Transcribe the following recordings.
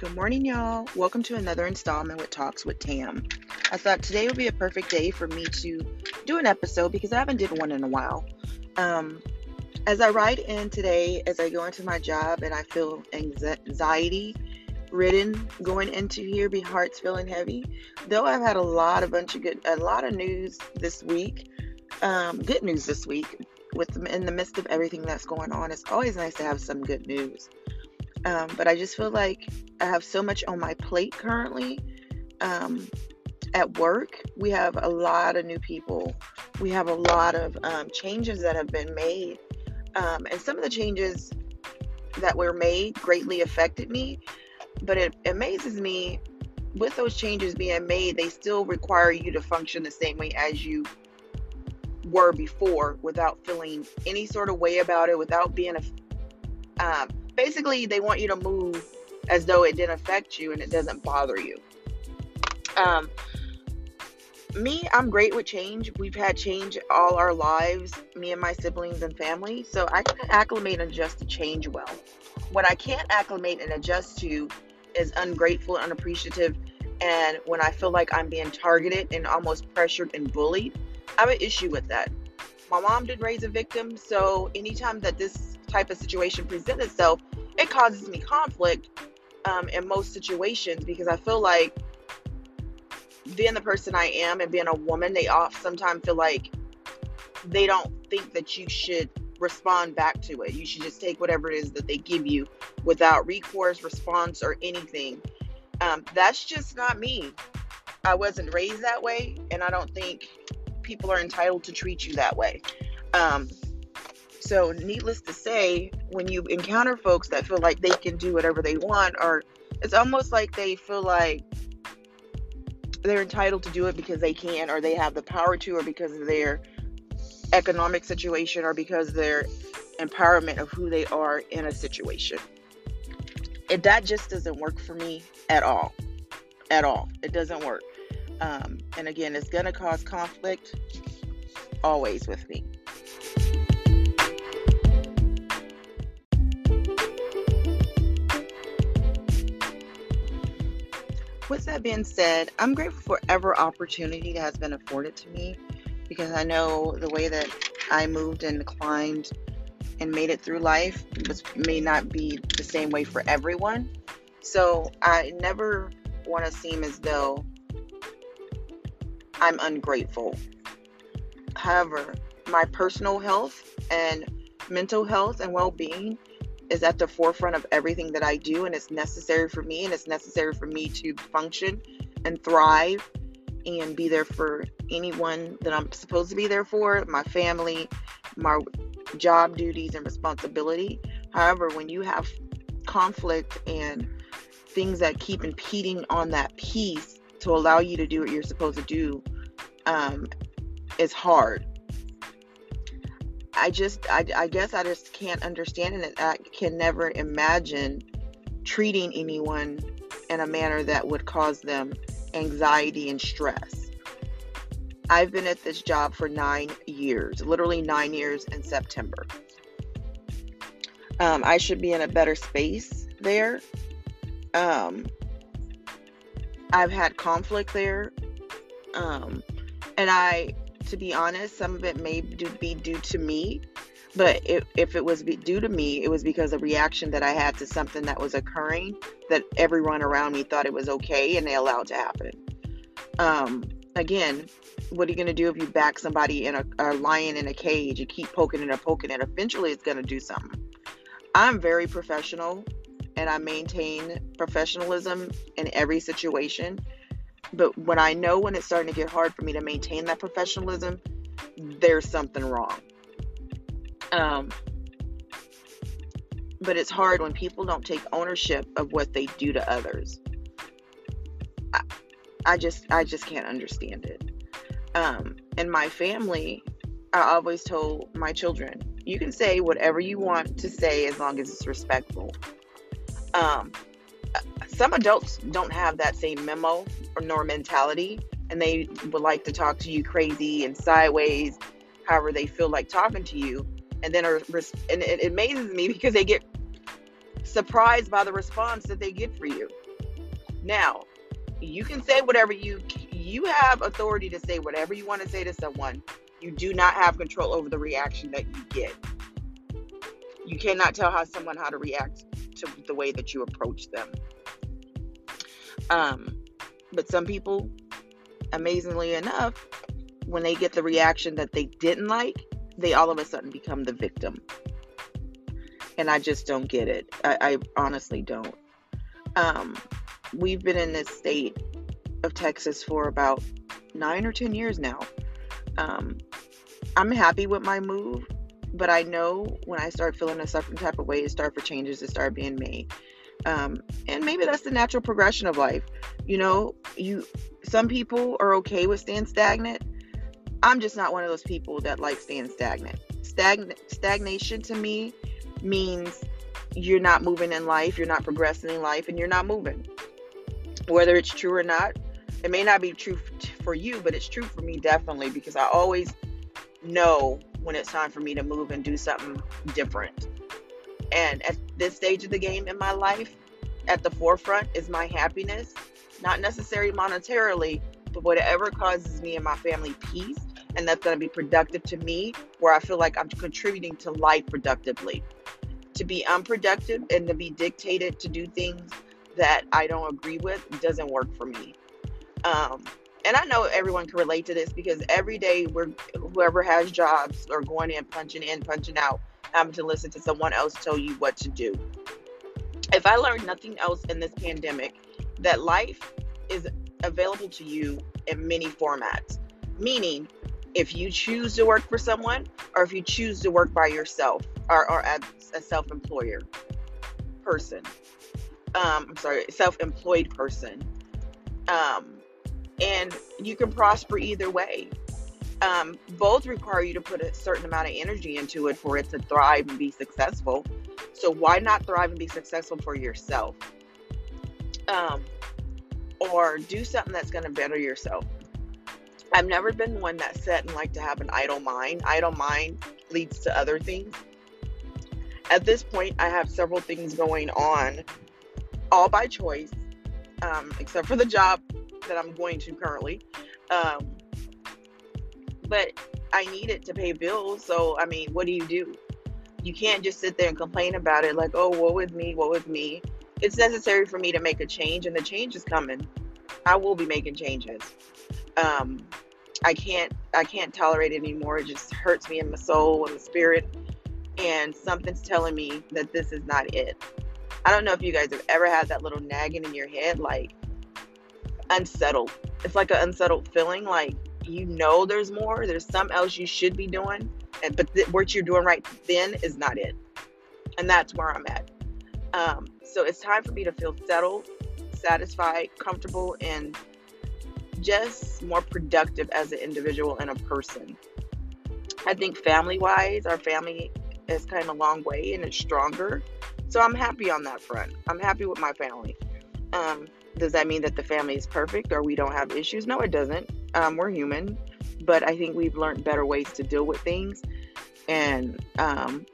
Good morning, y'all. Welcome to another installment with Talks with Tam. I thought today would be a perfect day for me to do an episode because I haven't did one in a while. Um, as I ride in today, as I go into my job, and I feel anxiety ridden going into here, be heart's feeling heavy. Though I've had a lot of bunch of good, a lot of news this week. Um, good news this week. With in the midst of everything that's going on, it's always nice to have some good news. Um, but I just feel like I have so much on my plate currently. Um, at work, we have a lot of new people. We have a lot of um, changes that have been made. Um, and some of the changes that were made greatly affected me. But it amazes me with those changes being made, they still require you to function the same way as you were before without feeling any sort of way about it, without being a, um, basically they want you to move as though it didn't affect you and it doesn't bother you. Um, me, I'm great with change. We've had change all our lives, me and my siblings and family. So I can acclimate and adjust to change well. What I can't acclimate and adjust to is ungrateful, and unappreciative, and when I feel like I'm being targeted and almost pressured and bullied. I have an issue with that. My mom did raise a victim, so anytime that this type of situation presents itself, it causes me conflict um, in most situations because I feel like being the person I am and being a woman, they oft sometimes feel like they don't think that you should respond back to it. You should just take whatever it is that they give you without recourse, response, or anything. Um, that's just not me. I wasn't raised that way, and I don't think people are entitled to treat you that way. Um, so, needless to say, when you encounter folks that feel like they can do whatever they want, or it's almost like they feel like they're entitled to do it because they can, or they have the power to, or because of their economic situation, or because their empowerment of who they are in a situation. It, that just doesn't work for me at all. At all. It doesn't work. Um, and again, it's going to cause conflict always with me. With that being said, I'm grateful for every opportunity that has been afforded to me because I know the way that I moved and climbed and made it through life was, may not be the same way for everyone. So I never want to seem as though I'm ungrateful. However, my personal health and mental health and well being is at the forefront of everything that I do, and it's necessary for me, and it's necessary for me to function and thrive and be there for anyone that I'm supposed to be there for my family, my job duties, and responsibility. However, when you have conflict and things that keep impeding on that peace to allow you to do what you're supposed to do, um, hard. I just, I, I guess I just can't understand it. I can never imagine treating anyone in a manner that would cause them anxiety and stress. I've been at this job for nine years, literally nine years in September. Um, I should be in a better space there. Um, I've had conflict there. Um, and I to be honest. Some of it may do, be due to me, but if, if it was due to me, it was because of reaction that I had to something that was occurring that everyone around me thought it was okay and they allowed to happen. Um, again, what are you going to do if you back somebody in a, a lion in a cage? and keep poking it and poking it. Eventually, it's going to do something. I'm very professional and I maintain professionalism in every situation. But when I know when it's starting to get hard for me to maintain that professionalism, there's something wrong. Um, but it's hard when people don't take ownership of what they do to others. I, I just I just can't understand it. Um, and my family, I always told my children, you can say whatever you want to say as long as it's respectful. Um, some adults don't have that same memo or nor mentality and they would like to talk to you crazy and sideways however they feel like talking to you and then are and it amazes me because they get surprised by the response that they get for you Now, you can say whatever you you have authority to say whatever you want to say to someone. You do not have control over the reaction that you get. You cannot tell how someone how to react to the way that you approach them. Um, but some people, amazingly enough, when they get the reaction that they didn't like, they all of a sudden become the victim. And I just don't get it. I, I honestly don't. Um, we've been in this state of Texas for about nine or 10 years now. Um, I'm happy with my move, but I know when I start feeling a certain type of way, it's start for changes to start being made. Um, and maybe that's the natural progression of life. You know, you some people are okay with staying stagnant. I'm just not one of those people that like staying stagnant. Stagn- stagnation to me means you're not moving in life, you're not progressing in life, and you're not moving. Whether it's true or not, it may not be true for you, but it's true for me definitely because I always know when it's time for me to move and do something different. And at this stage of the game in my life, at the forefront is my happiness, not necessarily monetarily, but whatever causes me and my family peace and that's going to be productive to me where I feel like I'm contributing to life productively. To be unproductive and to be dictated to do things that I don't agree with doesn't work for me. Um, and I know everyone can relate to this because every day we're whoever has jobs or going in, punching in, punching out, having to listen to someone else tell you what to do. If I learned nothing else in this pandemic, that life is available to you in many formats. Meaning, if you choose to work for someone or if you choose to work by yourself or, or as a self-employer person. Um, I'm sorry, self-employed person. Um, and you can prosper either way. Um, both require you to put a certain amount of energy into it for it to thrive and be successful. So why not thrive and be successful for yourself? Um, or do something that's going to better yourself. I've never been one that set and like to have an idle mind. Idle mind leads to other things. At this point, I have several things going on, all by choice, um, except for the job that I'm going to currently. Um, but I need it to pay bills. So, I mean, what do you do? You can't just sit there and complain about it like, oh, what with me? What with me? It's necessary for me to make a change, and the change is coming. I will be making changes. Um, I can't I can't tolerate it anymore. It just hurts me in my soul and the spirit. And something's telling me that this is not it. I don't know if you guys have ever had that little nagging in your head, like, unsettled. It's like an unsettled feeling, like you know there's more, there's something else you should be doing, but th- what you're doing right then is not it. And that's where I'm at. Um, so it's time for me to feel settled, satisfied, comfortable, and just more productive as an individual and a person. I think family wise, our family has come a long way and it's stronger. So I'm happy on that front. I'm happy with my family. Um, does that mean that the family is perfect or we don't have issues? No, it doesn't. Um, we're human, but I think we've learned better ways to deal with things. And um,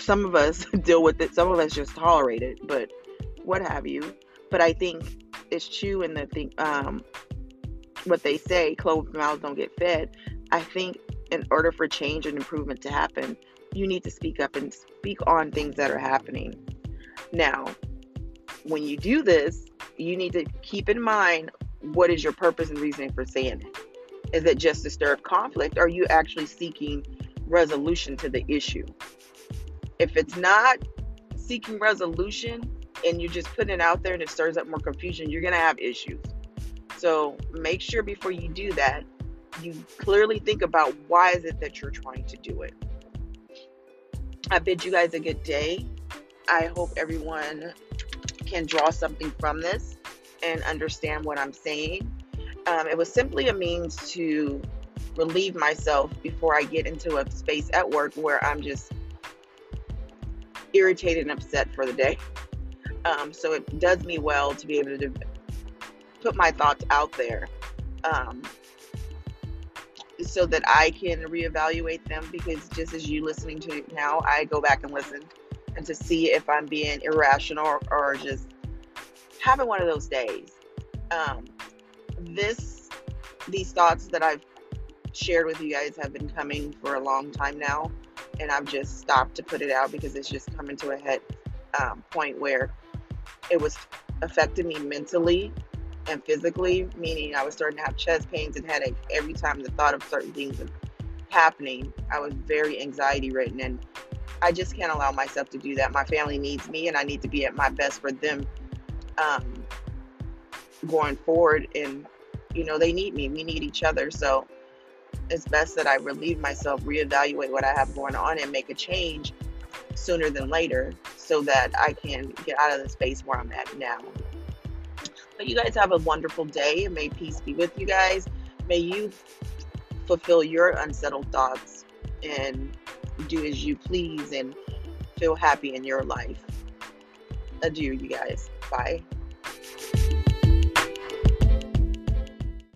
some of us deal with it, some of us just tolerate it, but what have you. But I think it's true in the thing, um, what they say, closed mouths don't get fed. I think in order for change and improvement to happen, you need to speak up and speak on things that are happening. Now, when you do this, you need to keep in mind what is your purpose and reasoning for saying it. Is it just to stir up conflict? Are you actually seeking resolution to the issue? If it's not seeking resolution and you're just putting it out there and it stirs up more confusion, you're going to have issues. So make sure before you do that, you clearly think about why is it that you're trying to do it. I bid you guys a good day. I hope everyone can draw something from this and understand what I'm saying. Um, it was simply a means to relieve myself before I get into a space at work where I'm just irritated and upset for the day. Um, so it does me well to be able to put my thoughts out there um, so that I can reevaluate them because just as you listening to now, I go back and listen and to see if I'm being irrational or, or just having one of those days. Um, this, these thoughts that I've shared with you guys have been coming for a long time now, and I've just stopped to put it out because it's just coming to a head um, point where it was affecting me mentally and physically, meaning I was starting to have chest pains and headache every time the thought of certain things happening. I was very anxiety ridden, and I just can't allow myself to do that. My family needs me, and I need to be at my best for them um, going forward. And you know, they need me. We need each other. So it's best that I relieve myself, reevaluate what I have going on, and make a change sooner than later so that I can get out of the space where I'm at now. But you guys have a wonderful day and may peace be with you guys. May you fulfill your unsettled thoughts and do as you please and feel happy in your life. Adieu, you guys. Bye.